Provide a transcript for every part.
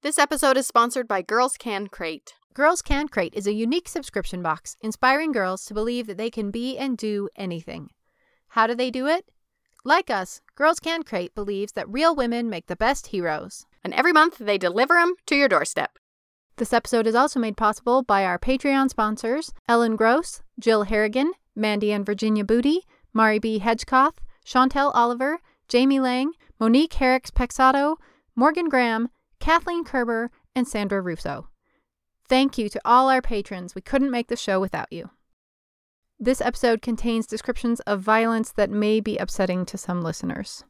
This episode is sponsored by Girls Can Crate. Girls Can Crate is a unique subscription box inspiring girls to believe that they can be and do anything. How do they do it? Like us, Girls Can Crate believes that real women make the best heroes. And every month they deliver them to your doorstep. This episode is also made possible by our Patreon sponsors Ellen Gross, Jill Harrigan, Mandy and Virginia Booty, Mari B. Hedgecoth, Chantel Oliver, Jamie Lang, Monique Herricks Pexato, Morgan Graham, Kathleen Kerber, and Sandra Russo. Thank you to all our patrons. We couldn't make the show without you. This episode contains descriptions of violence that may be upsetting to some listeners.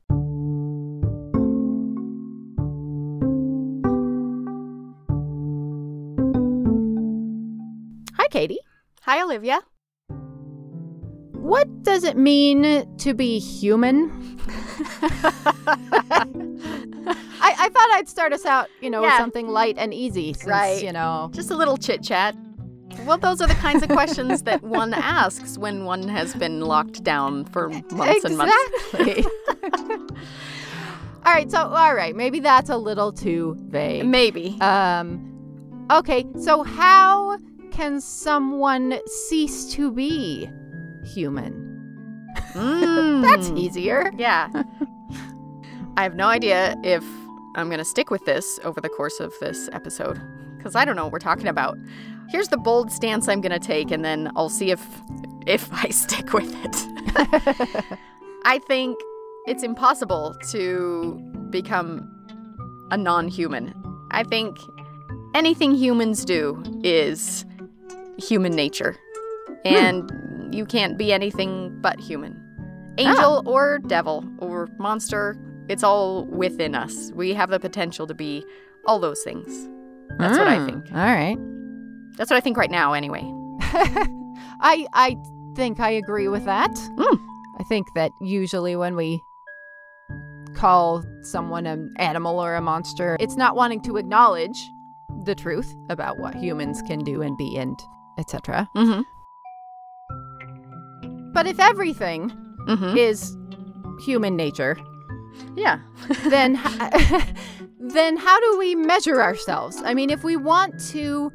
Hi, Katie. Hi, Olivia. What does it mean to be human? I, I thought I'd start us out, you know, with something light and easy, since, Right. you know. Just a little chit chat. Well, those are the kinds of questions that one asks when one has been locked down for months and months. Exactly. all right, so all right, maybe that's a little too vague. Maybe. Um okay, so how can someone cease to be human? Mm. That's easier. Yeah. I have no idea if I'm going to stick with this over the course of this episode because I don't know what we're talking about. Here's the bold stance I'm going to take, and then I'll see if if I stick with it. I think it's impossible to become a non-human. I think anything humans do is human nature, and you can't be anything but human angel or devil or monster, it's all within us. We have the potential to be all those things. That's what I Mm, think. All right. That's what I think right now, anyway. I I think I agree with that. Mm. I think that usually when we call someone an animal or a monster, it's not wanting to acknowledge the truth about what humans can do and be and etc. Mm-hmm. But if everything Mm-hmm. is human nature, Yeah. then then how do we measure ourselves? I mean, if we want to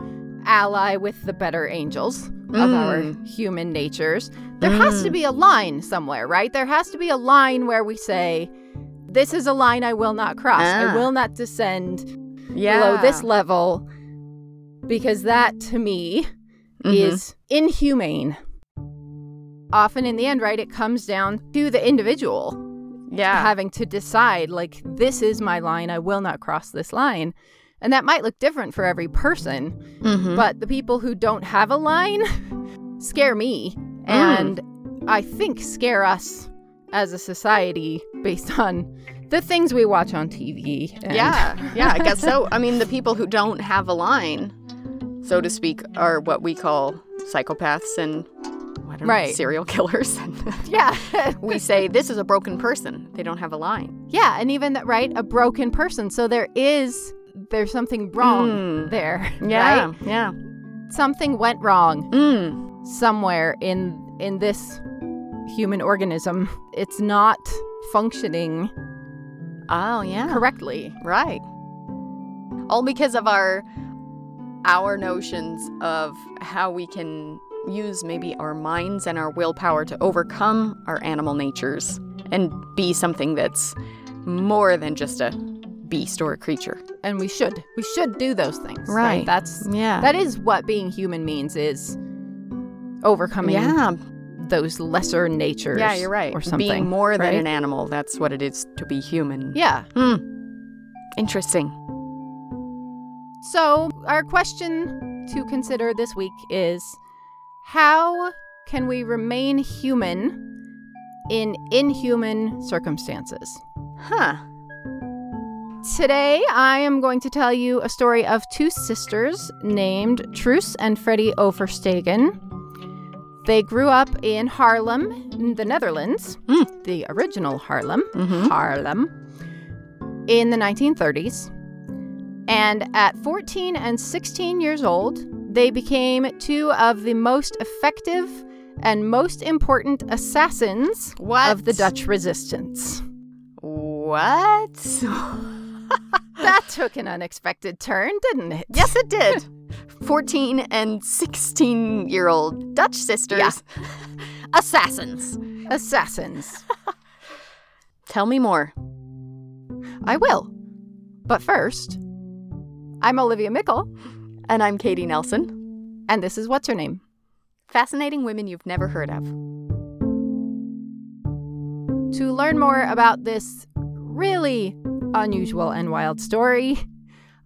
ally with the better angels of our Mm. human natures, there has to Mm. be a line somewhere, right? There has to be a line where we say, "This is a line I will not cross. I Ah. will not descend Yeah. below this level." Because that to me Mhm. is inhumane. Often in the end, right, it comes down to the individual yeah. having to decide like this is my line i will not cross this line and that might look different for every person Mhm. but the people who don't have a line scare me Mm. and i think scare us as a society based on the things we watch on tv and- Yeah. Yeah, I guess so. I mean, the people who don't have a line, so to speak, are what we call psychopaths and know, Right. serial killers. yeah we say this is a broken person. They don't have a line. yeah and even that right a broken person so there is there's something wrong Mm. there Yeah. right? Yeah. something went wrong Mm. somewhere in in this human organism it's not functioning Oh, yeah. correctly Right. All because of our our notions of how we can use maybe our minds and our willpower to overcome our animal natures and be something that's more than just a beast or a creature. and we should we should do those things Right. that's Yeah. that is what being human means is overcoming yeah. those lesser natures Yeah, you're right. or something Being more than right? an animal, that's what it is to be human. yeah Hmm. Interesting. so our question to consider this week is how can we remain human in inhuman circumstances Huh. Today, I am going to tell you a story of two sisters named Truus and Freddie Oversteegen. They grew up in Haarlem, in the Netherlands, Mm. the original Haarlem, Mm-hmm. Haarlem, in the 1930s. And at 14 and 16 years old, they became two of the most effective and most important assassins What? of the Dutch resistance. What? That took an unexpected turn, didn't it? yes, it did. 14 and 16 year old Dutch sisters. Yeah. Assassins. Assassins. Tell me more. I will. But first, I'm Olivia Mickle, And I'm Katie Nelson. and this is What's Her Name? Fascinating women you've never heard of. To learn more about this really unusual and wild story,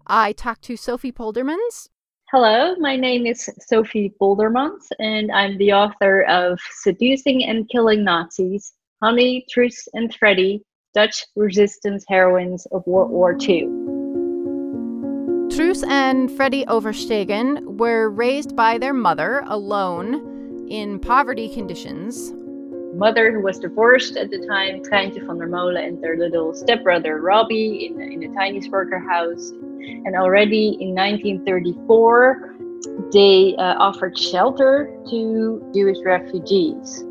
I talked to Sophie Poldermans. Hello, my name is Sophie Poldermans, and I'm the author of Seducing and Killing Nazis Hannie, Truus, and Freddie Dutch Resistance Heroines of World War II. Truus and Freddie Oversteegen were raised by their mother alone in poverty conditions. Mother, who was divorced at the time, Trijntje van der Molen, and their little stepbrother Robbie in, in a tiny worker house. And already in 1934, they uh, offered shelter to Jewish refugees.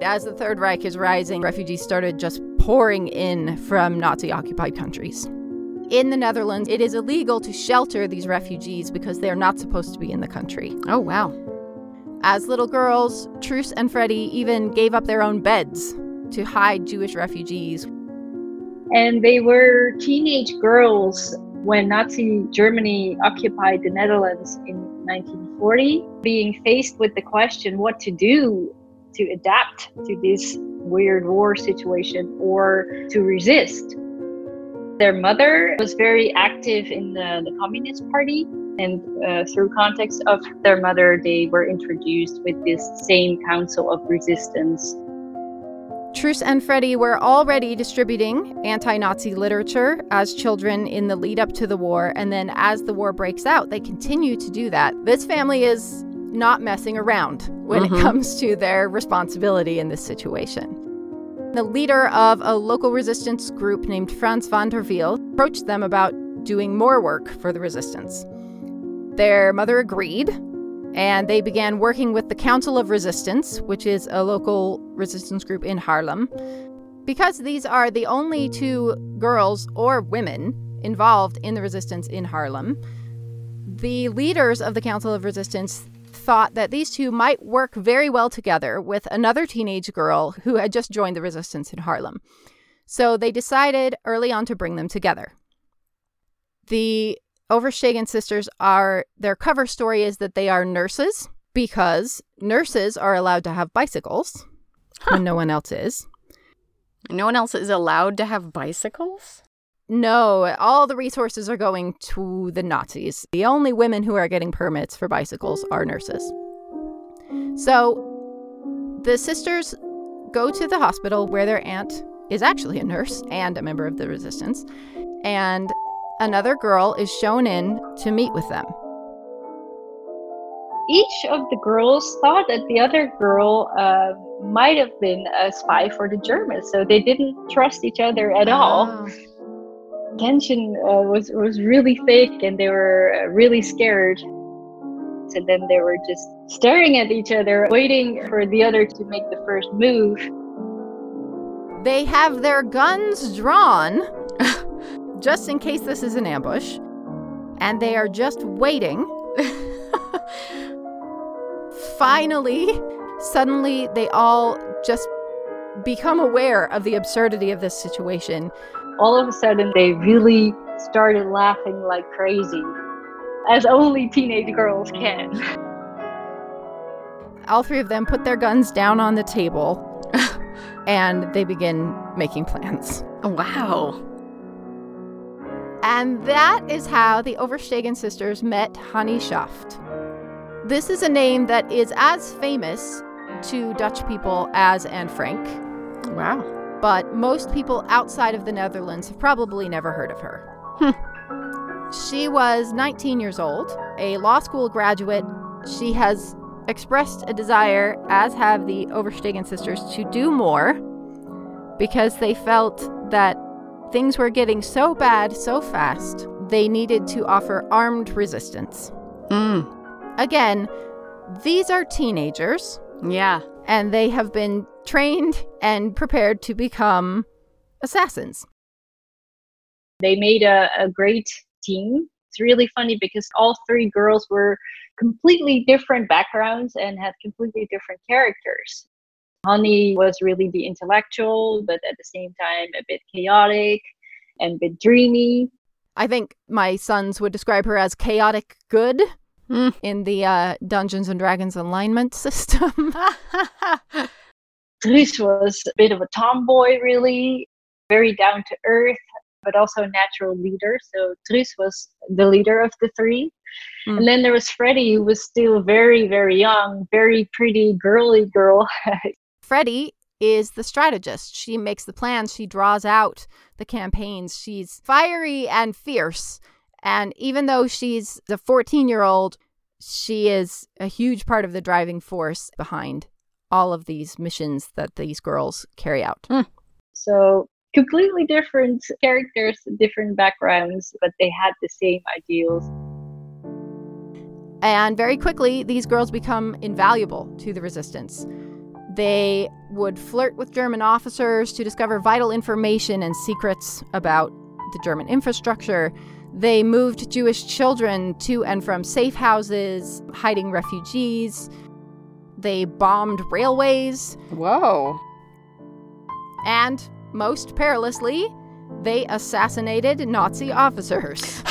As the Third Reich is rising, refugees started just pouring in from Nazi occupied countries. In the Netherlands, it is illegal to shelter these refugees because they're not supposed to be in the country. Oh, wow. As little girls, Truus and Freddie even gave up their own beds to hide Jewish refugees. And they were teenage girls when Nazi Germany occupied the Netherlands in 1940, being faced with the question what to do to adapt to this weird war situation or to resist. Their mother was very active in the, the Communist Party, and uh, through context of their mother, they were introduced with this same Council of Resistance Truus and Freddie were already distributing anti Nazi literature as children in the lead up to the war, and then as the war breaks out, they continue to do that. This family is not messing around when Mhm. it comes to their responsibility in this situation. The leader of a local resistance group named Frans van der Wiel approached them about doing more work for the resistance. Their mother agreed, and they began working with the Council of Resistance, which is a local resistance group in Haarlem. Because these are the only two girls or women involved in the resistance in Haarlem, the leaders of the Council of Resistance thought that these two might work very well together with another teenage girl who had just joined the resistance in Haarlem. So they decided early on to bring them together. The Oversteegen sisters are their cover story is that they are nurses because nurses are allowed to have bicycles when no one else is. No one else is allowed to have bicycles? No, all the resources are going to the Nazis. The only women who are getting permits for bicycles are nurses. So the sisters go to the hospital where their aunt is actually a nurse and a member of the resistance, and another girl is shown in to meet with them. each of the girls thought that the other girl uh, might have been a spy for the Germans, so they didn't trust each other at all. Tension uh, was was really thick, and they were uh, really scared. So then they were just staring at each other, waiting for the other to make the first move. They have their guns drawn just in case this is an ambush, and they are just waiting. Finally, suddenly, they all just become aware of the absurdity of this situation. All of a sudden, they really started laughing like crazy, as only teenage girls can. All three of them put their guns down on the table and they begin making plans. Wow. And that is how the Oversteegen sisters met Hannie Schaft. This is a name that is as famous to Dutch people as Anne Frank, Wow. But most people outside of the Netherlands have probably never heard of her. She was 19 years old, a law school graduate. She has expressed a desire, as have the Oversteegen sisters, to do more because they felt that things were getting so bad so fast, they needed to offer armed resistance. Mm. Again, these are teenagers, Yeah. and they have been trained and prepared to become assassins. They made a, a great team. It's really funny because all three girls were completely different backgrounds and had completely different characters. Hannie was really the intellectual, but at the same time a bit chaotic and a bit dreamy. I think my sons would describe her as chaotic good Mm. in the uh, Dungeons and Dragons alignment system. Truus was a bit of a tomboy, really, very down to earth, but also a natural leader. So Truus was the leader of the three. Mm. And then there was Freddie, who was still very, very young, very pretty, girly girl. Freddie is the strategist. She makes the plans, she draws out the campaigns. She's fiery and fierce. And even though she's a 14 year old, she is a huge part of the driving force behind all of these missions that these girls carry out. Hmm. so completely different characters, different backgrounds, but they had the same ideals. And very quickly, these girls become invaluable to the resistance. They would flirt with German officers to discover vital information and secrets about the German infrastructure. They moved Jewish children to and from safe houses, hiding refugees. They bombed railways. Whoa. And, most perilously, they assassinated Nazi officers.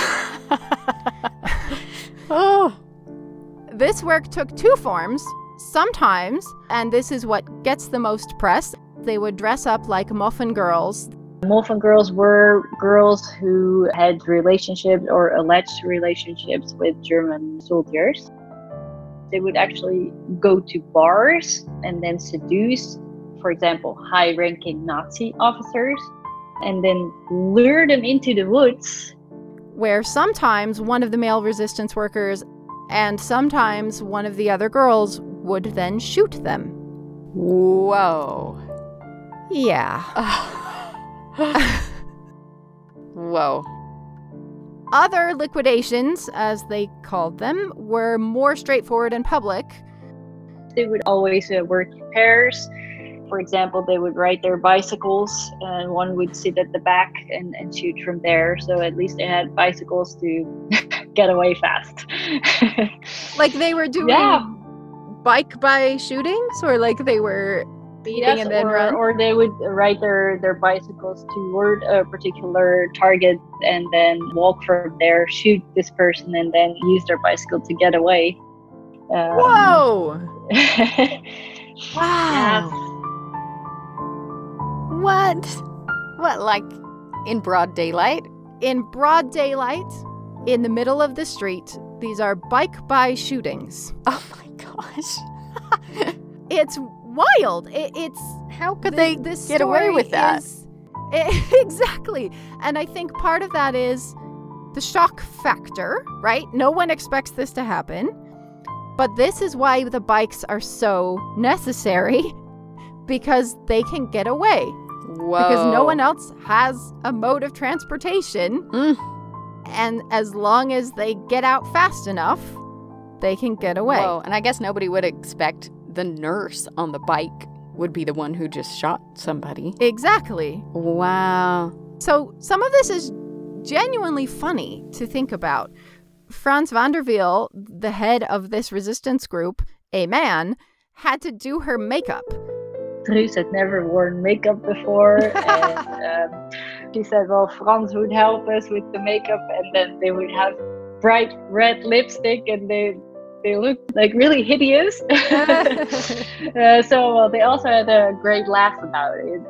oh. This work took two forms. Sometimes, and this is what gets the most press, they would dress up like muffin girls. Muffin girls were girls who had relationships or alleged relationships with German soldiers. They would actually go to bars and then seduce, for example, high ranking Nazi officers, and then lure them into the woods. where sometimes one of the male resistance workers and sometimes one of the other girls would then shoot them. Whoa. Yeah. Whoa. Other liquidations, as they called them, were more straightforward and public. They would always uh, work in pairs. For example, they would ride their bicycles, and one would sit at the back and, and shoot from there. So at least they had bicycles to get away fast. Like they were doing Yeah. bike by shootings, or like they were and then or, run. or they would ride their, their bicycles toward a particular target and then walk from there, shoot this person, and then use their bicycle to get away. Um, Whoa! Wow. What? What, like in broad daylight? In broad daylight, in the middle of the street, these are bike by shootings. Oh my gosh. It's wild. It, it's How could thi- they get away with that? is- I- exactly. And I think part of that is the shock factor, right? No one expects this to happen. But this is why the bikes are so necessary because they can get away. Whoa. Because no one else has a mode of transportation. Mm. And as long as they get out fast enough, they can get away. Whoa. And I guess nobody would expect the nurse on the bike would be the one who just shot somebody. Exactly. Wow. So some of this is genuinely funny to think about. Frans van der Vanderveel, the head of this resistance group, a man, had to do her makeup. Truus had never worn makeup before, and um, she said, "Well, Frans would help us with the makeup, and then they would have bright red lipstick, and they they looked like really hideous." uh, so well, they also had a great laugh about it.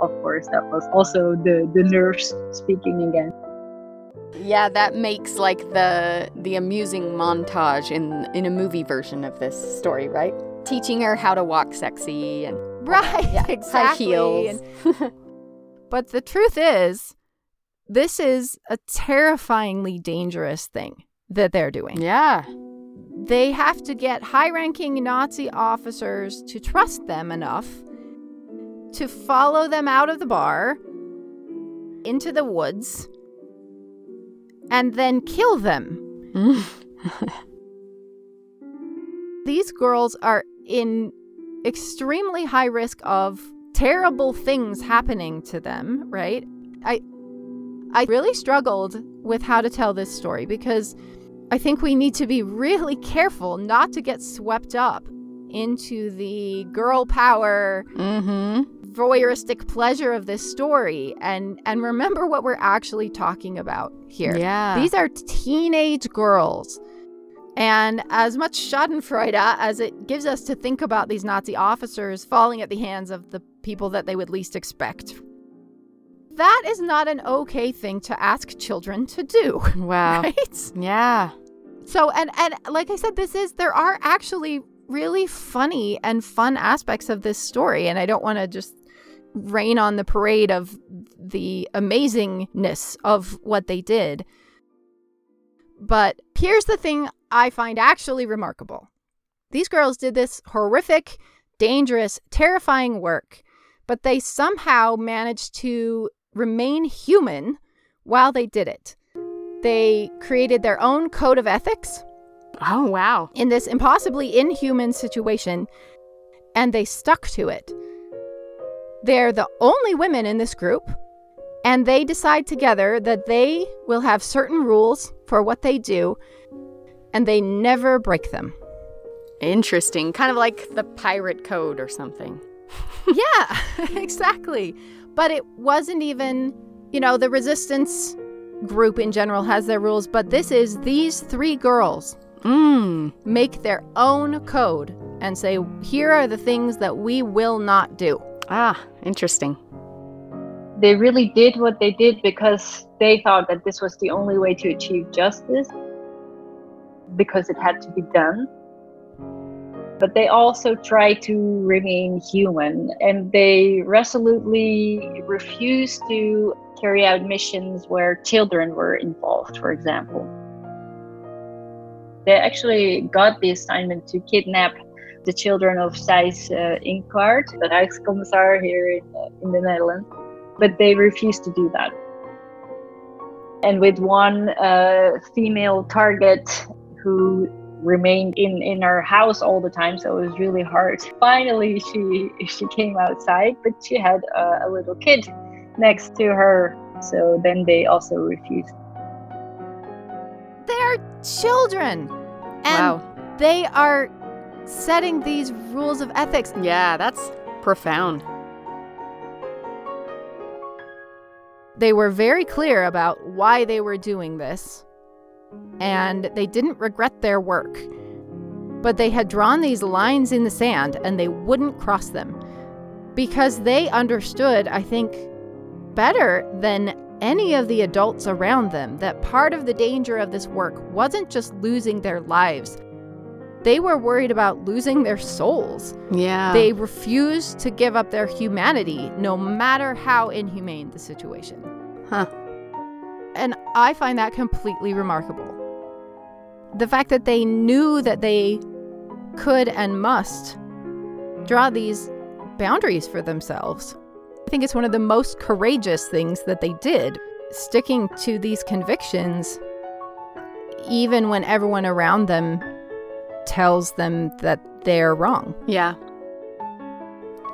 Of course, that was also the the nurse speaking again. Yeah, that makes like the the amusing montage in in a movie version of this story, right? Teaching her how to walk sexy and Right, yeah, exactly. high heels. And- but the truth is, this is a terrifyingly dangerous thing that they're doing. Yeah. They have to get high ranking Nazi officers to trust them enough to follow them out of the bar into the woods and then kill them. These girls are in extremely high risk of terrible things happening to them, right? I I really struggled with how to tell this story because I think we need to be really careful not to get swept up into the girl power mm-hmm. voyeuristic pleasure of this story and and remember what we're actually talking about here. Yeah. These are teenage girls. And as much Schadenfreude as it gives us to think about these Nazi officers falling at the hands of the people that they would least expect, that is not an okay thing to ask children to do. Wow. Right? Yeah. So and and like I said, this is there are actually really funny and fun aspects of this story, and I don't want to just rain on the parade of the amazingness of what they did. But here's the thing I find actually remarkable. These girls did this horrific, dangerous, terrifying work, but they somehow managed to remain human while they did it. They created their own code of ethics Oh, wow. in this impossibly inhuman situation, and they stuck to it. They're the only women in this group, and they decide together that they will have certain rules for what they do, and they never break them. Interesting. Kind of like the pirate code or something. yeah, exactly. But it wasn't even, you know, the resistance group in general has their rules, but this is these three girls Mm. make their own code and say, here are the things that we will not do. Ah, interesting. They really did what they did because they thought that this was the only way to achieve justice, because it had to be done. But they also try to remain human and they resolutely refuse to carry out missions where children were involved, for example. They actually got the assignment to kidnap the children of Thijs uh, the Rijkskommissar here in, uh, in the Netherlands, but they refused to do that. And with one uh, female target who remained in, in our house all the time, so it was really hard. Finally, she she came outside, but she had a, a little kid next to her, so then they also refused. They are children. And wow. they are setting these rules of ethics. Yeah, that's profound. They were very clear about why they were doing this, and they didn't regret their work. But they had drawn these lines in the sand and they wouldn't cross them because they understood, I think, better than any of the adults around them that part of the danger of this work wasn't just losing their lives. They were worried about losing their souls. Yeah. They refused to give up their humanity, no matter how inhumane the situation. Huh. And I find that completely remarkable. The fact that they knew that they could and must draw these boundaries for themselves. I think it's one of the most courageous things that they did, sticking to these convictions, even when everyone around them tells them that they're wrong. Yeah.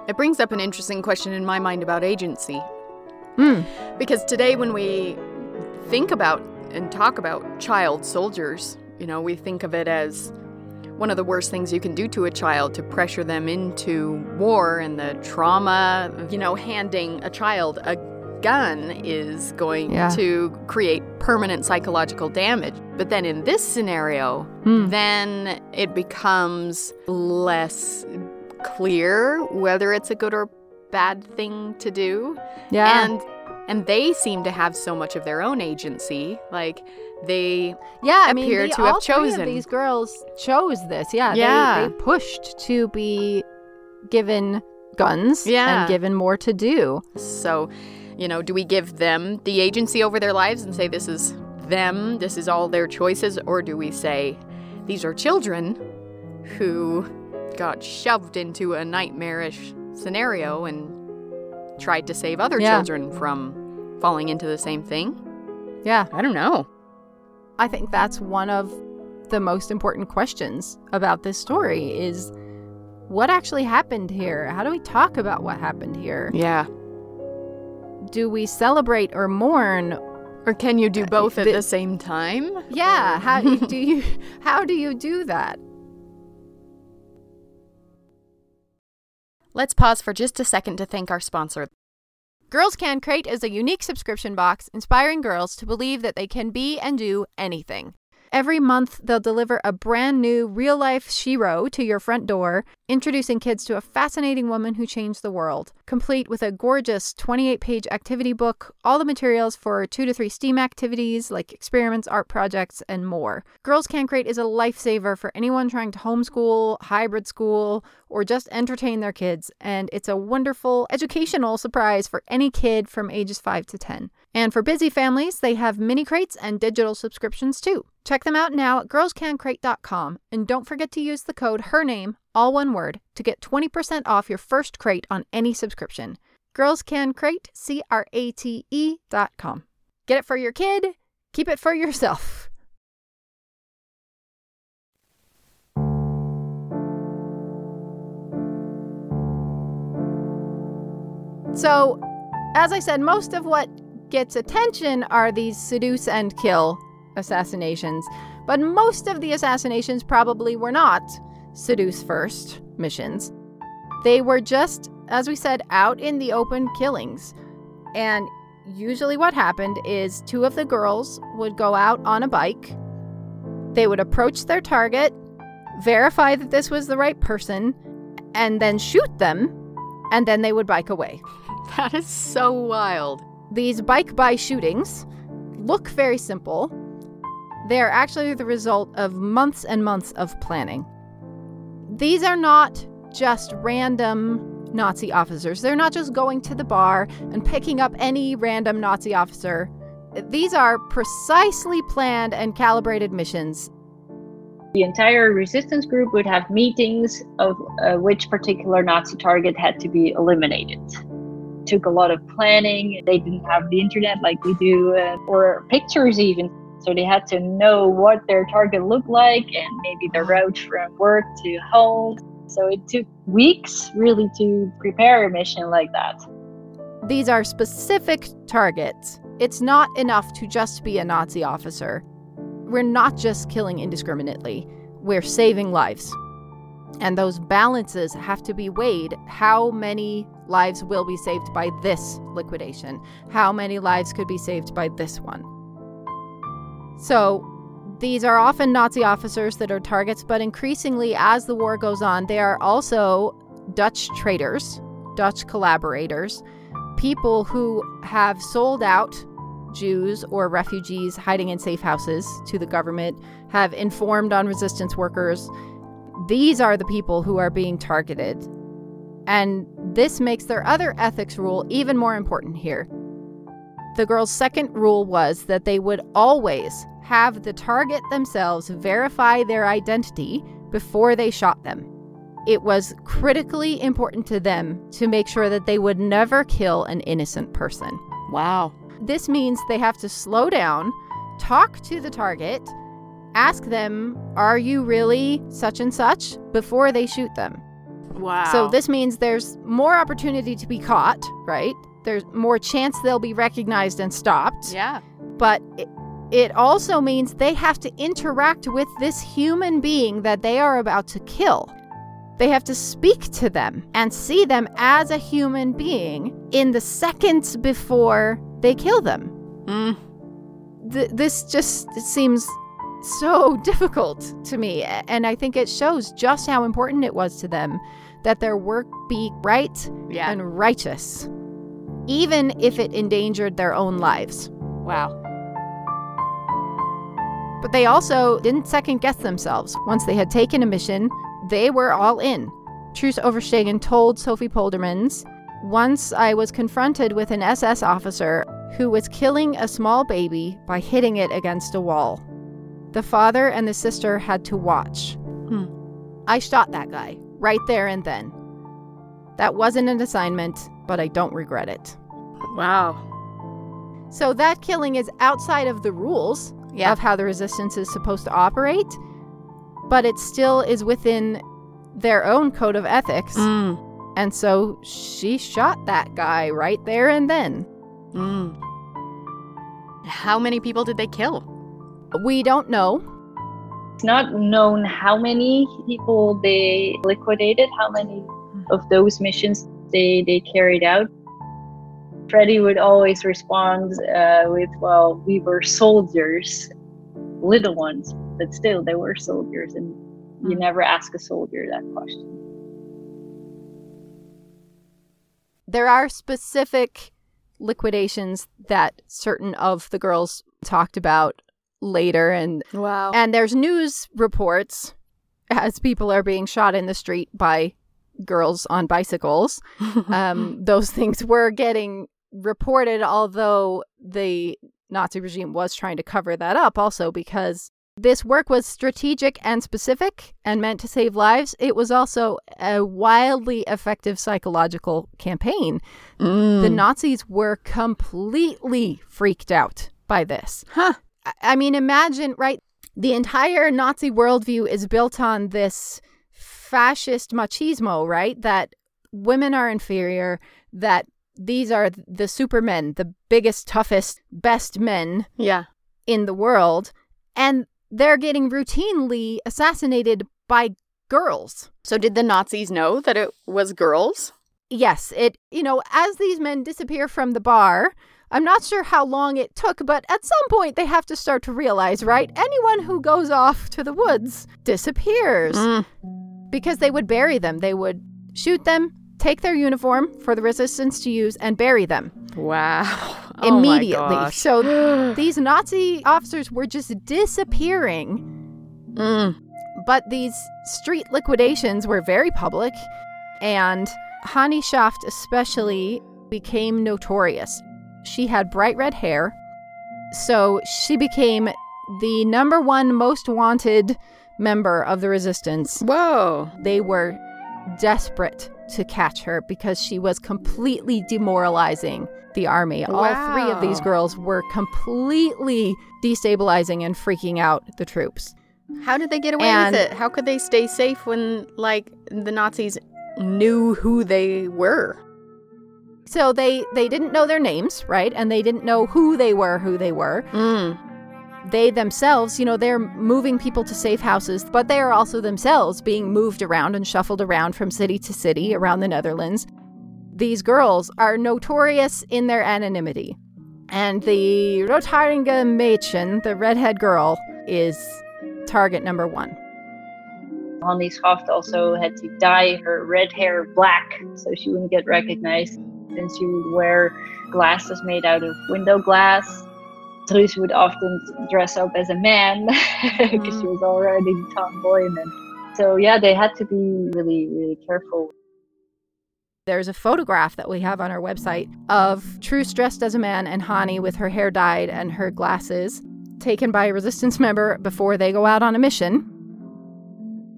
It brings up an interesting question in my mind about agency. Hmm. Because today, when we think about and talk about child soldiers, you know, we think of it as one of the worst things you can do to a child to pressure them into war and the trauma. You know, handing a child a gun is going Yeah. to create permanent psychological damage. But then in this scenario, Hmm. then it becomes less clear whether it's a good or bad thing to do. Yeah. And and they seem to have so much of their own agency. Like they yeah, I mean, appear they- to have all three of chosen. these girls chose this. Yeah, Yeah. They, they pushed to be given guns Yeah. and given more to do. so You know, do we give them the agency over their lives and say this is them, this is all their choices, or do we say these are children who got shoved into a nightmarish scenario and tried to save other Yeah. children from falling into the same thing? Yeah. I don't know. I think that's one of the most important questions about this story is what actually happened here? How do we talk about what happened here? Yeah. Do we celebrate or mourn? Or can you do uh, both at the- the same time? Yeah, how do you how do you do that? Let's pause for just a second to thank our sponsor. Girls Can Crate is a unique subscription box inspiring girls to believe that they can be and do anything. Every month, they'll deliver a brand new real life Shero to your front door, introducing kids to a fascinating woman who changed the world, complete with a gorgeous 28 page activity book, all the materials for two to three STEAM activities like experiments, art projects, and more. Girls Can Crate is a lifesaver for anyone trying to homeschool, hybrid school, or just entertain their kids, and it's a wonderful educational surprise for any kid from ages 5 to 10. And for busy families, they have mini crates and digital subscriptions too. Check them out now at girlscancrate.com and don't forget to use the code her name, all one word, to get 20% off your first crate on any subscription. Girls Can Crate, C R A T E dot com. Get it for your kid, keep it for yourself. So, as I said, most of what gets attention are these seduce and kill assassinations, but most of the assassinations probably were not seduce first missions. They were just, as we said, out in the open killings. And usually what happened is two of the girls would go out on a bike, they would approach their target, verify that this was the right person, and then shoot them, and then they would bike away. That is so wild. These bike by shootings look very simple. They are actually the result of months and months of planning. These are not just random Nazi officers. They're not just going to the bar and picking up any random Nazi officer. These are precisely planned and calibrated missions. The entire resistance group would have meetings of uh, which particular Nazi target had to be eliminated. Took a lot of planning. They didn't have the internet like we do, uh, or pictures even. So they had to know what their target looked like and maybe the route from work to home. So it took weeks really to prepare a mission like that. These are specific targets. It's not enough to just be a Nazi officer. We're not just killing indiscriminately, we're saving lives. And those balances have to be weighed. How many lives will be saved by this liquidation? How many lives could be saved by this one? So, these are often Nazi officers that are targets, but increasingly, as the war goes on, they are also Dutch traitors, Dutch collaborators, people who have sold out Jews or refugees hiding in safe houses to the government, have informed on resistance workers. These are the people who are being targeted. And this makes their other ethics rule even more important here. The girls' second rule was that they would always have the target themselves verify their identity before they shot them. It was critically important to them to make sure that they would never kill an innocent person. Wow. This means they have to slow down, talk to the target, ask them, Are you really such and such? before they shoot them. Wow. So this means there's more opportunity to be caught, right? There's more chance they'll be recognized and stopped. Yeah. But it, it also means they have to interact with this human being that they are about to kill. They have to speak to them and see them as a human being in the seconds before they kill them. Mm. Th- this just seems so difficult to me. And I think it shows just how important it was to them that their work be right Yeah. and righteous, even if it endangered their own lives. wow. But they also didn't second guess themselves. Once they had taken a mission, they were all in. Truus Oversteegen told Sophie Poldermans, Once I was confronted with an SS officer who was killing a small baby by hitting it against a wall. The father and the sister had to watch. Hmm. I shot that guy right there and then. That wasn't an assignment, but I don't regret it. Wow. So that killing is outside of the rules Yeah. of how the resistance is supposed to operate, but it still is within their own code of ethics. Mm. And so she shot that guy right there and then. Mm. How many people did they kill? We don't know. It's not known how many people they liquidated, how many of those missions they, they carried out. Freddie would always respond uh, with, Well, we were soldiers, little ones, but still, they were soldiers. And you Hmm. never ask a soldier that question. There are specific liquidations that certain of the girls talked about later and Wow. and there's news reports as people are being shot in the street by girls on bicycles. Um, those things were getting reported, although the Nazi regime was trying to cover that up also because this work was strategic and specific and meant to save lives. It was also a wildly effective psychological campaign. Mm. The Nazis were completely freaked out by this. Huh. I- I mean, imagine, right? The entire Nazi worldview is built on this fascist machismo, right? That women are inferior, that these are the supermen, the biggest, toughest, best men Yeah. in the world. And they're getting routinely assassinated by girls. So did the Nazis know that it was girls? Yes, it, you know, as these men disappear from the bar, I'm not sure how long it took, but at some point they have to start to realize, right? Anyone who goes off to the woods disappears Mm. because they would bury them. They would shoot them, take their uniform for the resistance to use, and bury them Wow. Oh immediately. So these Nazi officers were just disappearing Mm. but these street liquidations were very public, and Hannie Schaft especially became notorious. She had bright red hair, so she became the number one most wanted member of the resistance. Whoa. They were desperate to catch her because she was completely demoralizing the army. All three of these girls were completely destabilizing and freaking out the troops. How did they get away And- with it? How could they stay safe when, like, the Nazis knew who they were? So they they didn't know their names, right? And they didn't know who they were, who they were. Mm. They themselves, you know, they're moving people to safe houses, but they are also themselves being moved around and shuffled around from city to city around the Netherlands. These girls are notorious in their anonymity. And the Rothaarige Mädchen, the redhead girl, is target number one. Hannie Schaft also had to dye her red hair black so she wouldn't get recognized. And she would wear glasses made out of window glass. Truus would often dress up as a man because she mm. was already tomboy. And so yeah, they had to be really, really careful. There's a photograph that we have on our website of Truus dressed as a man and Hannie with her hair dyed and her glasses, taken by a resistance member before they go out on a mission.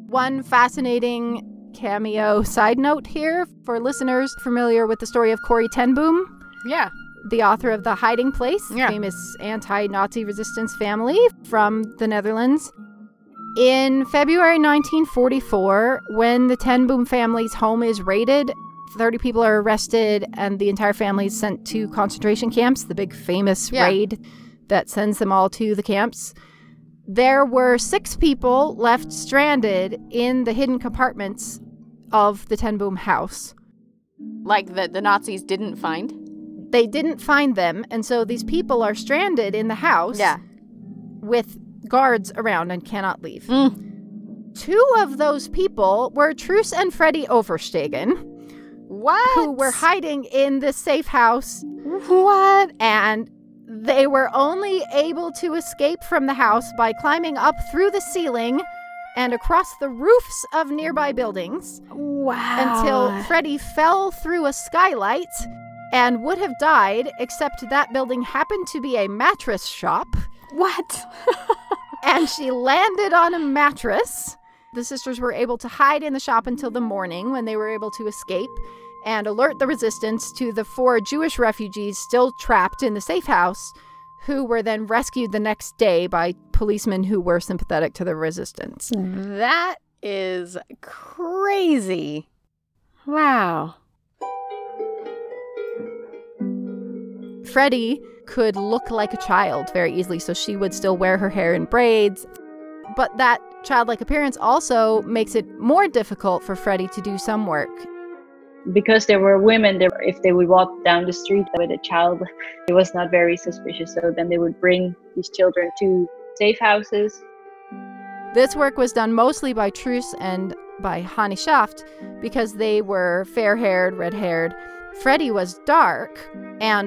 One fascinating cameo side note here for listeners familiar with the story of Corrie Ten Boom, Yeah. The author of The Hiding Place, Yeah. famous anti Nazi resistance family from the Netherlands. In February 1944, when the Ten Boom family's home is raided, 30 people are arrested and the entire family is sent to concentration camps, the big famous Yeah. raid that sends them all to the camps. There were six people left stranded in the hidden compartments of the Ten Boom house. Like the, the Nazis didn't find? They didn't find them, and so these people are stranded in the house yeah. with guards around and cannot leave. Mm. Two of those people were Truus and Freddie Oversteegen, What? who were hiding in this safe house, What? and they were only able to escape from the house by climbing up through the ceiling and across the roofs of nearby buildings Wow. until Freddie fell through a skylight and would have died, except that building happened to be a mattress shop, what? and she landed on a mattress. The sisters were able to hide in the shop until the morning when they were able to escape and alert the resistance to the four Jewish refugees still trapped in the safe house, who were then rescued the next day by policemen who were sympathetic to the resistance. that is crazy. Wow. Freddie could look like a child very easily, so she would still wear her hair in braids. But that childlike appearance also makes it more difficult for Freddie to do some work. because there were women there if they would walk down the street with a child it was not very suspicious so then they would bring these children to safe houses This work was done mostly by Truus and by Hannie Schaft because they were fair haired, red haired. Freddie was dark and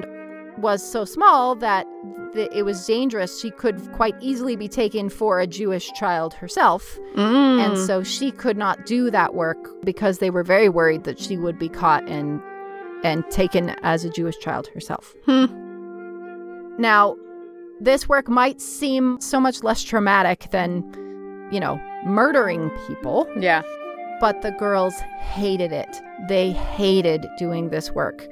was so small that th- it was dangerous. She could quite easily be taken for a Jewish child herself. Mm. And so she could not do that work because they were very worried that she would be caught and and taken as a Jewish child herself. Hmm. Now, this work might seem so much less traumatic than, you know, murdering people, Yeah. but the girls hated it. They hated doing this work.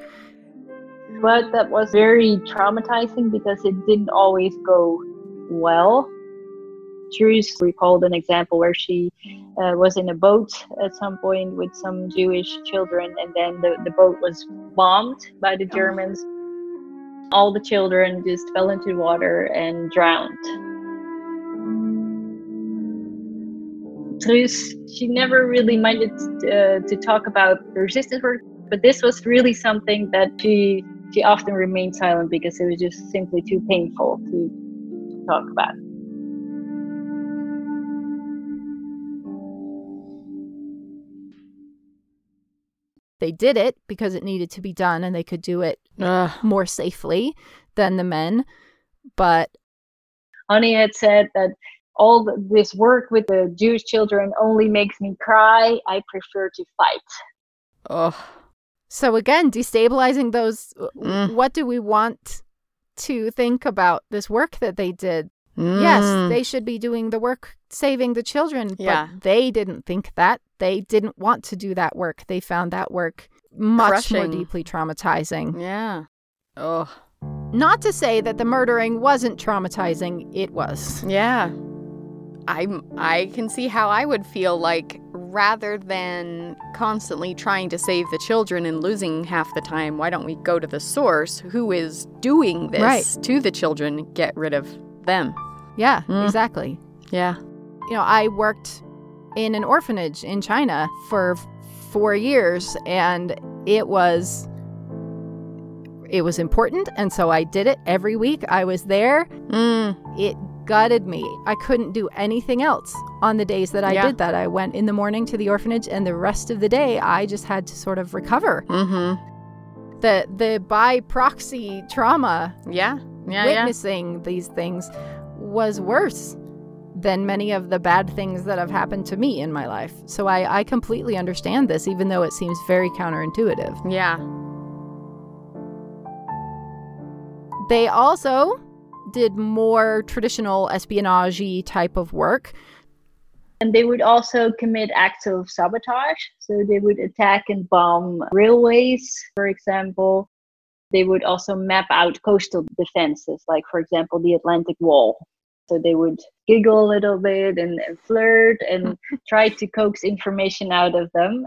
But that was very traumatizing because it didn't always go well Truus recalled an example where she uh, was in a boat at some point with some Jewish children, and then the, the boat was bombed by the Germans. All the children just fell into water and drowned. Truus, she never really minded uh, to talk about the resistance work, but this was really something that she she often remained silent because it was just simply too painful to, to talk about. They did it because it needed to be done and they could do it Ugh. more safely than the men. But Hannie had said that all this work with the Jewish children only makes me cry. I prefer to fight. Ugh. So again, destabilizing those. Mm. What do we want to think about this work that they did? Yes, Mm. they should be doing the work saving the children, Yeah. but they didn't think that. They didn't want to do that work. They found that work much more deeply traumatizing. Yeah. Ugh. Not to say that the murdering wasn't traumatizing, it was. Yeah. I I can see how I would feel like rather than constantly trying to save the children and losing half the time, why don't we go to the source who is doing this Right. to the children, get rid of them. Yeah, Mm. exactly. Yeah. You know, I worked in an orphanage in China for f- 4 years and it was it was important and so I did it every week. I was there. Mm. It gutted me. I couldn't do anything else on the days that I Yeah. did that. I went in the morning to the orphanage and the rest of the day I just had to sort of recover. Mm-hmm. The the by proxy trauma Yeah. Yeah. witnessing these things was worse than many of the bad things that have happened to me in my life. So I, I completely understand this, even though it seems very counterintuitive. Yeah. They also did more traditional espionage type of work. And they would also commit acts of sabotage. So they would attack and bomb railways, for example. They would also map out coastal defenses, like, for example, the Atlantic Wall. So they would giggle a little bit and, and flirt and try to coax information out of them.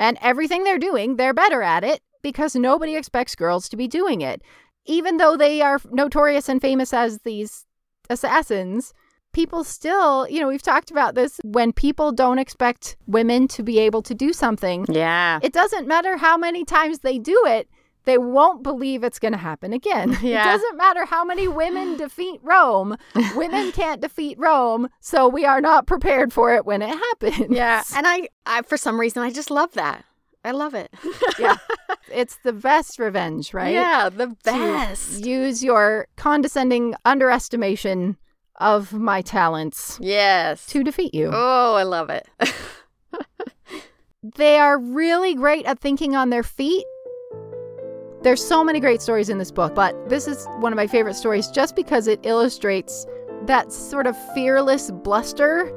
And everything they're doing, they're better at it because nobody expects girls to be doing it. Even though they are notorious and famous as these assassins, people still, you know, we've talked about this when people don't expect women to be able to do something, Yeah. it doesn't matter how many times they do it, they won't believe it's going to happen again. Yeah. It doesn't matter how many women defeat Rome, women can't defeat Rome, so we are not prepared for it when it happens. Yeah. And I, I, for some reason, I just love that. I love it. Yeah. It's the best revenge, right? Yeah, the To best. Use your condescending underestimation of my talents Yes. to defeat you. Oh, I love it. They are really great at thinking on their feet. There's so many great stories in this book, but this is one of my favorite stories just because it illustrates that sort of fearless bluster,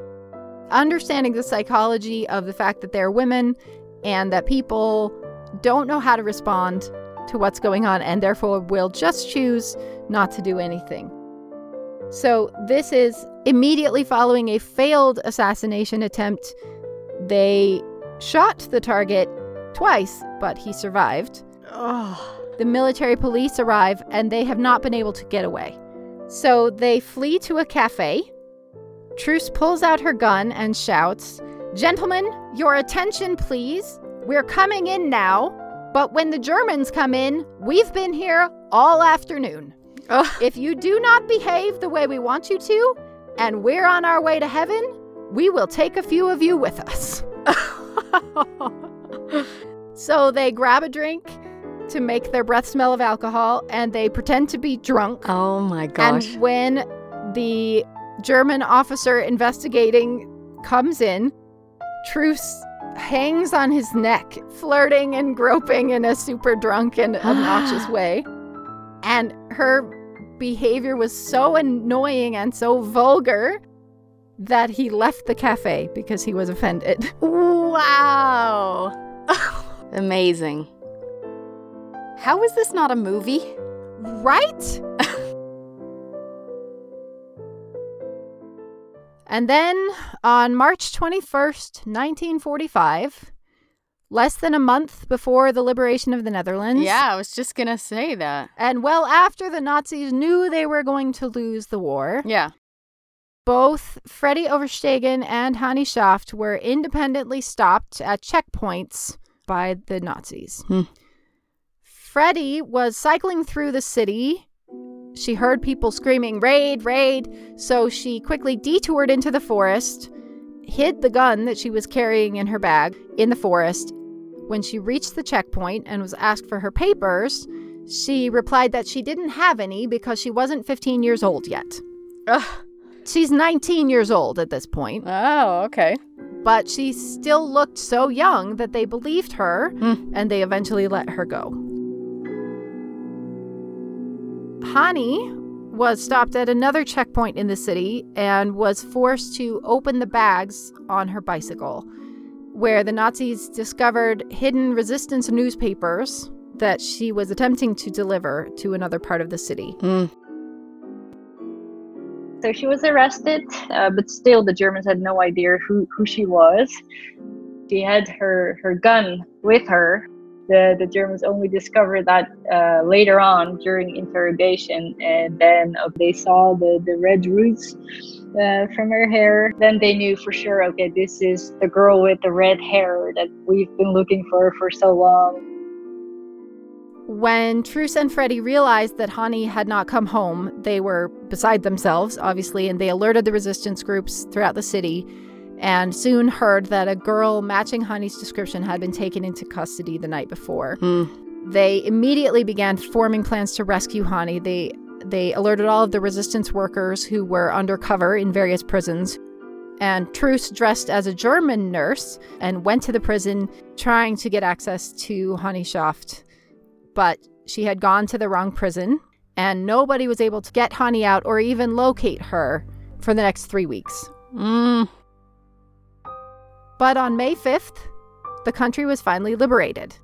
understanding the psychology of the fact that they're women and that people don't know how to respond to what's going on and therefore will just choose not to do anything. So, this is immediately following a failed assassination attempt. They shot the target twice, but he survived. oh. The military police arrive and they have not been able to get away. So they flee to a cafe. Truus pulls out her gun and shouts, Gentlemen, your attention, please. We're coming in now, but when the Germans come in, we've been here all afternoon. Oh. If you do not behave the way we want you to, and we're on our way to heaven, we will take a few of you with us. So they grab a drink to make their breath smell of alcohol and they pretend to be drunk. oh my gosh. And when the German officer investigating comes in, Truus hangs on his neck, flirting and groping in a super drunk and obnoxious way. And her behavior was so annoying and so vulgar that he left the cafe because he was offended. wow. Amazing. How is this not a movie? Right? and then on March 21st, 1945, less than a month before the liberation of the Netherlands, Yeah, I was just gonna say that. and well after the Nazis knew they were going to lose the war, Yeah. both Freddie Oversteegen and Hannie Schaft were independently stopped at checkpoints by the Nazis. Hmm. Freddie was cycling through the city. She heard people screaming, raid, raid. So she quickly detoured into the forest, hid the gun that she was carrying in her bag in the forest. When she reached the checkpoint and was asked for her papers, she replied that she didn't have any because she wasn't 15 years old yet. Ugh. She's 19 years old at this point, Oh, okay. but she still looked so young that they believed her Hmm. and they eventually let her go. Hannie was stopped at another checkpoint in the city and was forced to open the bags on her bicycle, where the Nazis discovered hidden resistance newspapers that she was attempting to deliver to another part of the city. Mm. So she was arrested, uh, but still the Germans had no idea who, who she was. She had her, her gun with her. The, the Germans only discovered that uh, later on during interrogation, and then uh, they saw the, the red roots uh, from her hair. Then they knew for sure, okay, this is the girl with the red hair that we've been looking for for so long. When Truus and Freddie realized that Hannie had not come home, they were beside themselves, obviously, and they alerted the resistance groups throughout the city and soon heard that a girl matching Hannie's description had been taken into custody the night before. Mm. They immediately began forming plans to rescue Hannie. They they alerted all of the resistance workers who were undercover in various prisons. And Truus dressed as a German nurse and went to the prison trying to get access to Hannie Schaft but she had gone to the wrong prison, and nobody was able to get Hannie out or even locate her for the next three weeks. Mm. But on May 5th, the country was finally liberated.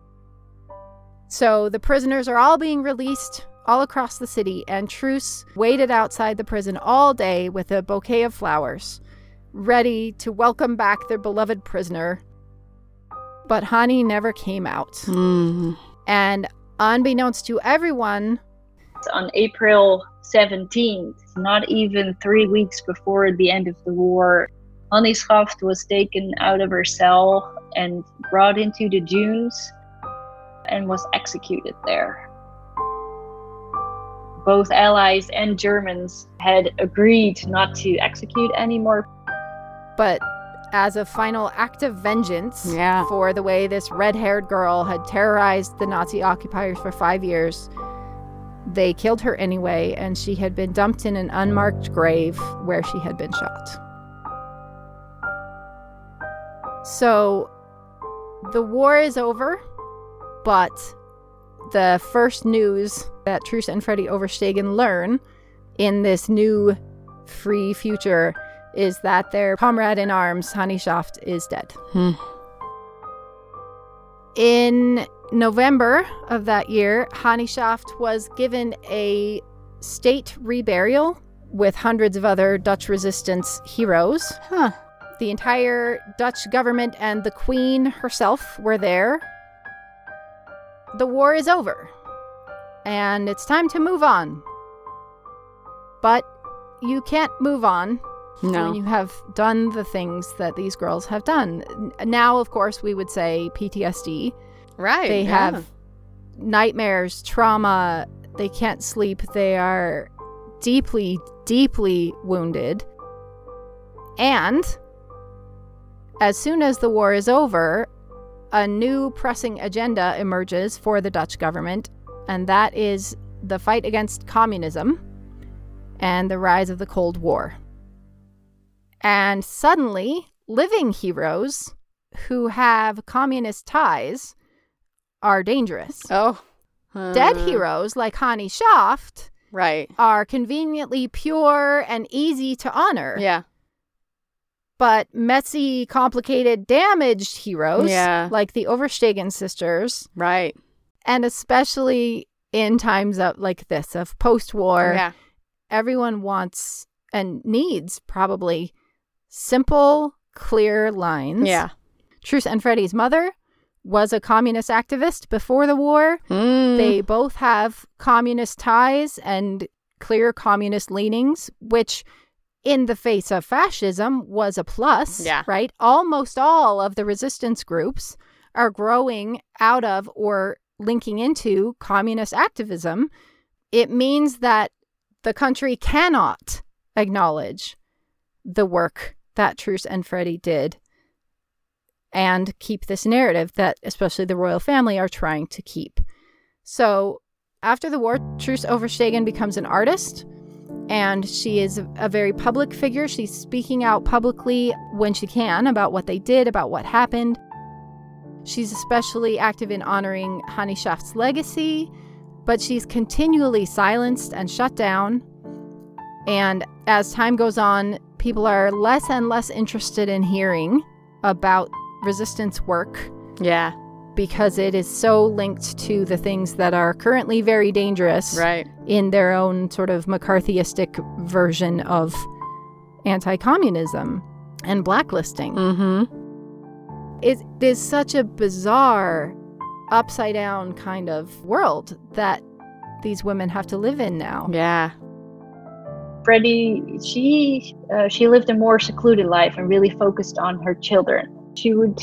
So the prisoners are all being released all across the city, and Truus waited outside the prison all day with a bouquet of flowers, ready to welcome back their beloved prisoner. But Hannie never came out. Mm. And unbeknownst to everyone, on April 17th, not even three weeks before the end of the war, Hannie Schaft was taken out of her cell and brought into the dunes and was executed there. Both Allies and Germans had agreed not to execute anymore. but as a final act of vengeance Yeah. for the way this red haired girl had terrorized the Nazi occupiers for five years, They killed her anyway, and she had been dumped in an unmarked grave where she had been shot. So the war is over, but the first news that Truus and Freddie Oversteegen learn in this new free future is that their comrade in arms, Hannie Schaft, is dead. Hmm. In November of that year, Hannie Schaft was given a state reburial with hundreds of other Dutch resistance heroes. Huh. The entire Dutch government and the Queen herself were there. The war is over, and it's time to move on. But you can't move on No. when you have done the things that these girls have done. Now, of course, we would say PTSD. right. They yeah. have nightmares, trauma, they can't sleep, they are deeply, deeply wounded. And as soon as the war is over, a new pressing agenda emerges for the Dutch government, and that is the fight against communism and the rise of the Cold War. And suddenly, living heroes who have communist ties are dangerous. Oh. Dead Uh, heroes like Hannie Schaft Right. are conveniently pure and easy to honor. Yeah. But messy, complicated, damaged heroes Yeah. like the Oversteegen sisters, Right. and especially in times of like this of post-war, Yeah. everyone wants and needs probably simple, clear lines. Yeah. Truus and Freddie's mother was a communist activist before the war. Mm. They both have communist ties and clear communist leanings, which in the face of fascism was a plus, Yeah. right? Almost all of the resistance groups are growing out of or linking into communist activism. It means that the country cannot acknowledge the work that Truus and Freddie did and keep this narrative that especially the royal family are trying to keep. So after the war, Truus Oversteegen becomes an artist and she is a very public figure. She's speaking out publicly when she can about what they did, about what happened. She's especially active in honoring Hannie Schaft's legacy, but she's continually silenced and shut down. And as time goes on, people are less and less interested in hearing about resistance work Yeah. Because it is so linked to the things that are currently very dangerous Right. in their own sort of McCarthyistic version of anti communism and blacklisting. Mm-hmm. It is such a bizarre, upside down kind of world that these women have to live in now. Yeah. Freddie, she uh, she lived a more secluded life and really focused on her children. She would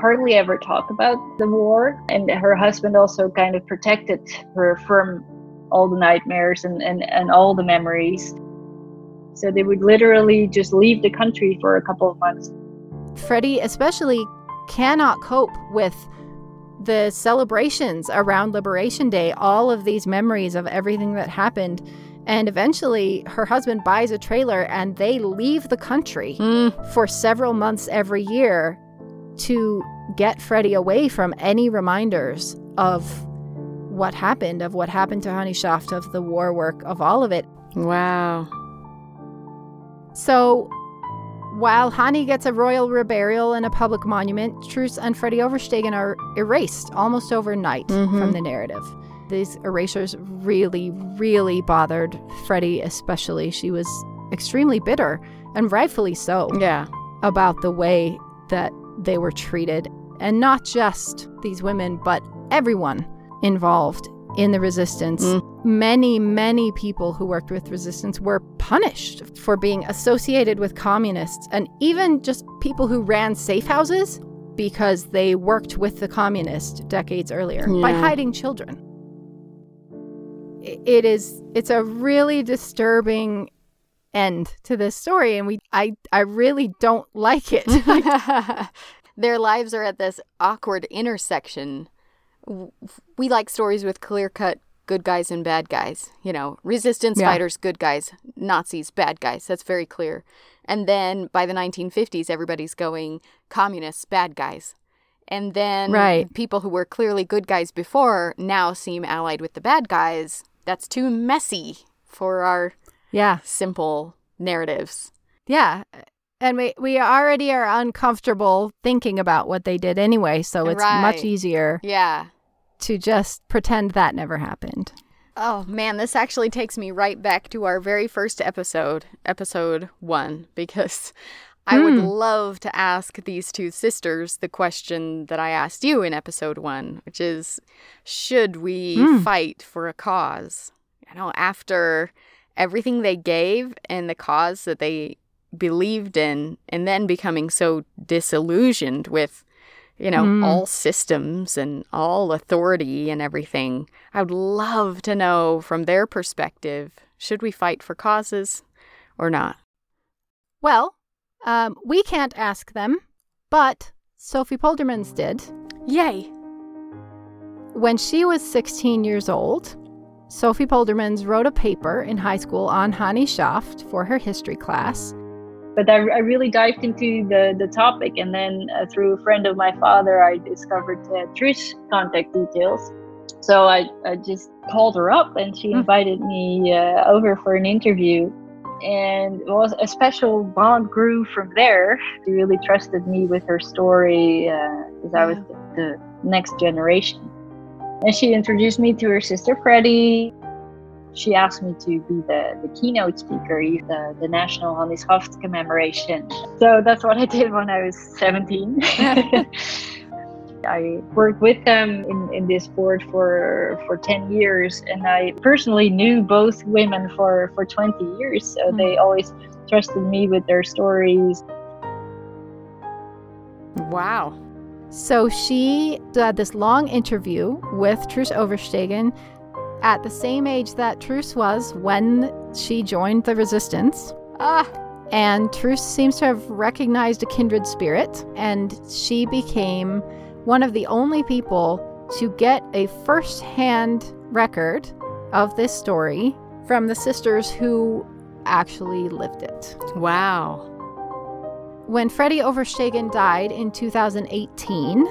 hardly ever talk about the war, and her husband also kind of protected her from all the nightmares and, and, and all the memories. So they would literally just leave the country for a couple of months. Freddie, especially, cannot cope with the celebrations around Liberation Day, all of these memories of everything that happened. And eventually, her husband buys a trailer and they leave the country Mm. for several months every year to get Freddie away from any reminders of what happened, of what happened to Hannie Schaft, of the war work, of all of it. Wow. So, while Hannie gets a royal reburial and a public monument, Truus and Freddie Oversteegen are erased almost overnight Mhm. from the narrative. These erasures really, really bothered Freddie, especially. She was extremely bitter, and rightfully so, Yeah. about the way that they were treated. And not just these women, but everyone involved in the resistance. Mm. Many, many people who worked with resistance were punished for being associated with communists, and even just people who ran safe houses because they worked with the communists decades earlier by hiding children. It is it's a really disturbing end to this story and we I I really don't like it. Their lives are at this awkward intersection. We like stories with clear cut good guys and bad guys. You know, resistance Yeah. fighters, good guys, Nazis, bad guys. That's very clear. And then by the 1950s, everybody's going communists, bad guys. And then Right. people who were clearly good guys before now seem allied with the bad guys. That's too messy for our Yeah. simple narratives. Yeah. And we, we already are uncomfortable thinking about what they did anyway, so it's much easier Yeah. to just pretend that never happened. Oh man, this actually takes me right back to our very first episode, episode one, because I would Hmm. love to ask these two sisters the question that I asked you in episode one, which is should we Hmm. fight for a cause? You know, after everything they gave and the cause that they believed in, and then becoming so disillusioned with you know, Mm. all systems and all authority and everything. I would love to know from their perspective should we fight for causes or not? Well, um, we can't ask them, but Sophie Poldermans did. Yay! When she was 16 years old, Sophie Poldermans wrote a paper in high school on Hannie Schaft for her history class. but I, I really dived into the, the topic and then uh, through a friend of my father i discovered uh, Truus's contact details. So I, I just called her up and she Hmm. invited me uh, over for an interview. And it was a special bond grew from there. She really trusted me with her story because i was the, the next generation and she introduced me to her sister freddie she asked me to be the, the keynote speaker, the, the National Hannie Schaft commemoration. So that's what I did when I was 17. I worked with them in, in this board for, for 10 years, and I personally knew both women for, for 20 years. So Hmm. they always trusted me with their stories. Wow. So she had this long interview with Truus Oversteegen at the same age that Truus was when she joined the resistance. Ah, And Truus seems to have recognized a kindred spirit, and she became one of the only people to get a first hand record of this story from the sisters who actually lived it. wow. When Freddie Oversteegen died in 2018,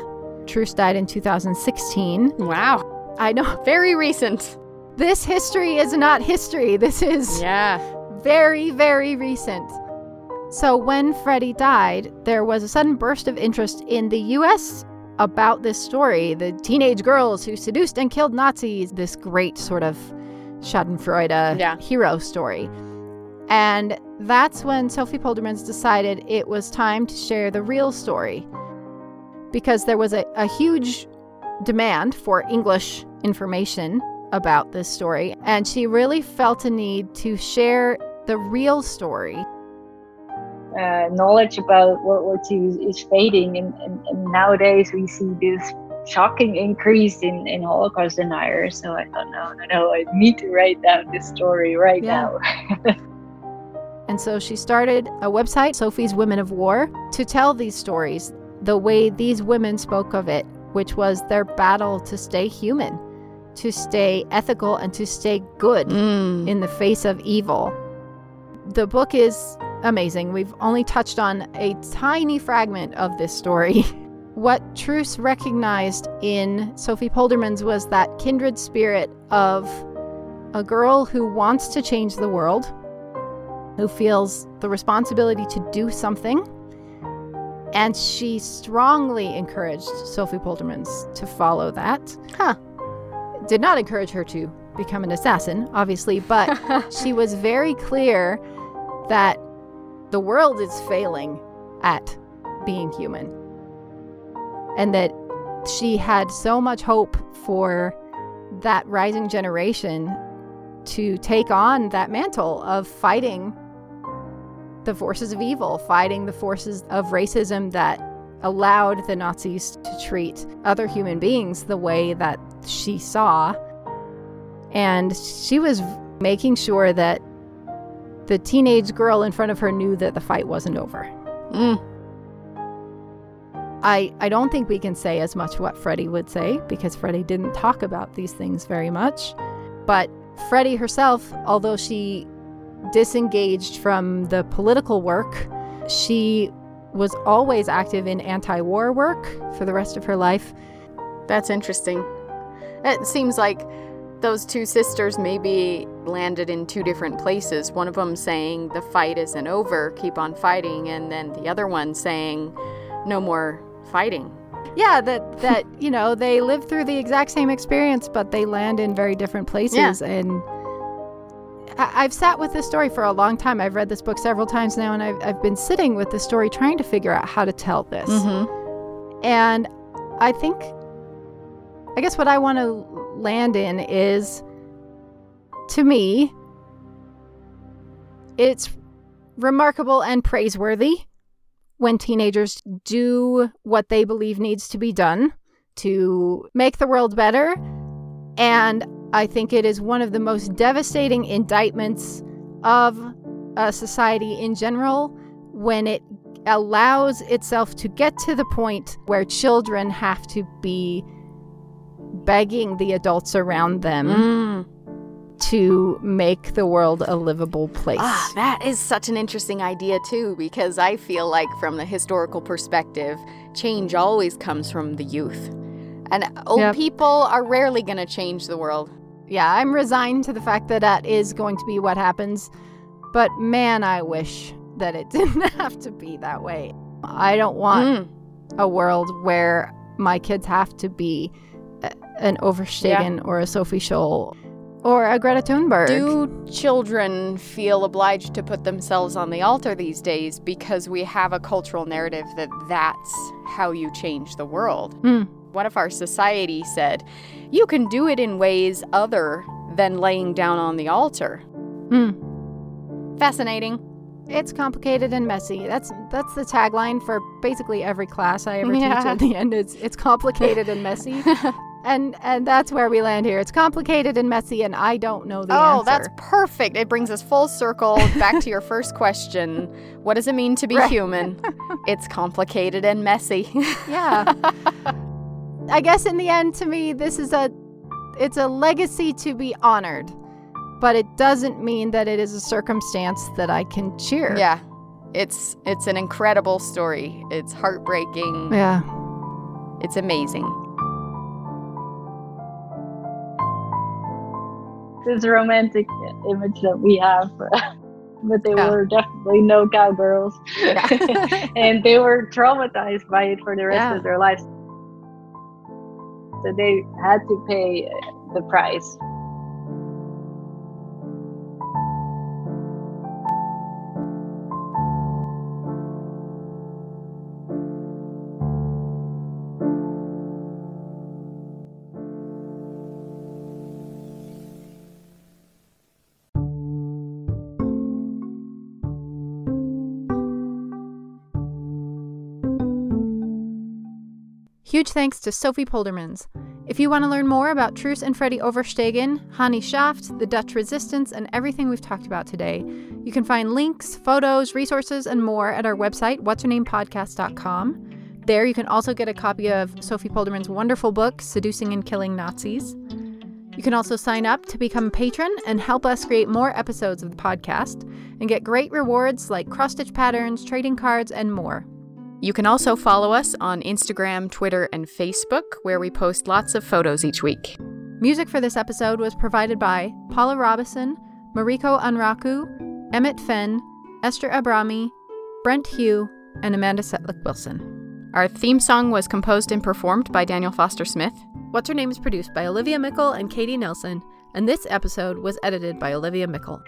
Truus died in 2016. Wow. I know Very recent. this history is not history. This is Yeah. very, very recent. So, when Freddie died, there was a sudden burst of interest in the US about this story the teenage girls who seduced and killed Nazis, this great sort of Schadenfreude Yeah. hero story. And that's when Sophie Poldermans decided it was time to share the real story because there was a, a huge demand for English information about this story, and she really felt a need to share the real story. Uh, knowledge about World War II is, is fading, and, and, and nowadays we see this shocking increase in, in Holocaust deniers. So I thought, no, no, no, I need to write down this story right Yeah. now. And so she started a website, Sophie's Women of War, to tell these stories the way these women spoke of it, which was their battle to stay human, to stay ethical, and to stay good Mm. in the face of evil. The book is amazing. We've only touched on a tiny fragment of this story. What Truus recognized in Sophie Poldermans was that kindred spirit of a girl who wants to change the world, who feels the responsibility to do something. And she strongly encouraged Sophie Poldermans to follow that. Huh. Did not encourage her to become an assassin, obviously, but she was very clear that the world is failing at being human. And that she had so much hope for that rising generation to take on that mantle of fighting the forces of evil, fighting the forces of racism that allowed the Nazis to treat other human beings the way that she saw. And she was making sure that the teenage girl in front of her knew that the fight wasn't over. Mm. I, I don't think we can say as much what Freddie would say because Freddie didn't talk about these things very much. But Freddie herself, although she disengaged from the political work, she was always active in anti war work for the rest of her life. That's interesting. It seems like those two sisters maybe landed in two different places. One of them saying the fight isn't over, keep on fighting, and then the other one saying no more fighting. Yeah, that that you know they live through the exact same experience, but they land in very different places. Yeah. And I- I've sat with this story for a long time. I've read this book several times now, and I've I've been sitting with the story, trying to figure out how to tell this. Mm-hmm. And I think, I guess what I want to land in is, to me, it's remarkable and praiseworthy when teenagers do what they believe needs to be done to make the world better. And I think it is one of the most devastating indictments of a society in general when it allows itself to get to the point where children have to be begging the adults around them Mm. to make the world a livable place. Ah, that is such an interesting idea, too, because I feel like, from the historical perspective, change always comes from the youth. And old Yep. people are rarely going to change the world. Yeah, I'm resigned to the fact that that is going to be what happens. But man, I wish that it didn't have to be that way. I don't want Mm. a world where my kids have to be a- an Oversteegen or a Sophie Scholl or a Greta Thunberg. Do children feel obliged to put themselves on the altar these days because we have a cultural narrative that that's how you change the world? Hmm. What if our society said, you can do it in ways other than laying down on the altar? Hmm. Fascinating. It's complicated and messy. That's that's the tagline for basically every class I ever Yeah. teach. At the end, it's it's complicated and messy, and and that's where we land here. It's complicated and messy, and I don't know the oh, answer. that's perfect. It brings us full circle back to your first question. What does it mean to be Right. human? It's complicated and messy. yeah. I guess in the end, to me, this is a it's a legacy to be honored, but it doesn't mean that it is a circumstance that I can cheer. yeah. It's it's an incredible story. It's heartbreaking. Yeah. It's amazing. This romantic image that we have, but they Yeah. were definitely no cowgirls, and they were traumatized by it for the rest Yeah. of their lives. They had to pay the price. Huge thanks to Sophie Poldermans. If you want to learn more about Truus and Freddie Oversteegen, Hannie Schaft, the Dutch resistance, and everything we've talked about today, you can find links, photos, resources, and more at our website, whatshernamepodcast.com. There you can also get a copy of Sophie Polderman's wonderful book, Seducing and Killing Nazis. You can also sign up to become a patron and help us create more episodes of the podcast and get great rewards like cross stitch patterns, trading cards, and more. You can also follow us on Instagram, Twitter, and Facebook, where we post lots of photos each week. Music for this episode was provided by Paula Robison, Mariko Unraku, Emmett Fenn, Esther Abrami, Brent Hugh, and Amanda Setlick Wilson. Our theme song was composed and performed by Daniel Foster Smith. What's Her Name is produced by Olivia Meikle and Katie Nelson, and this episode was edited by Olivia Meikle.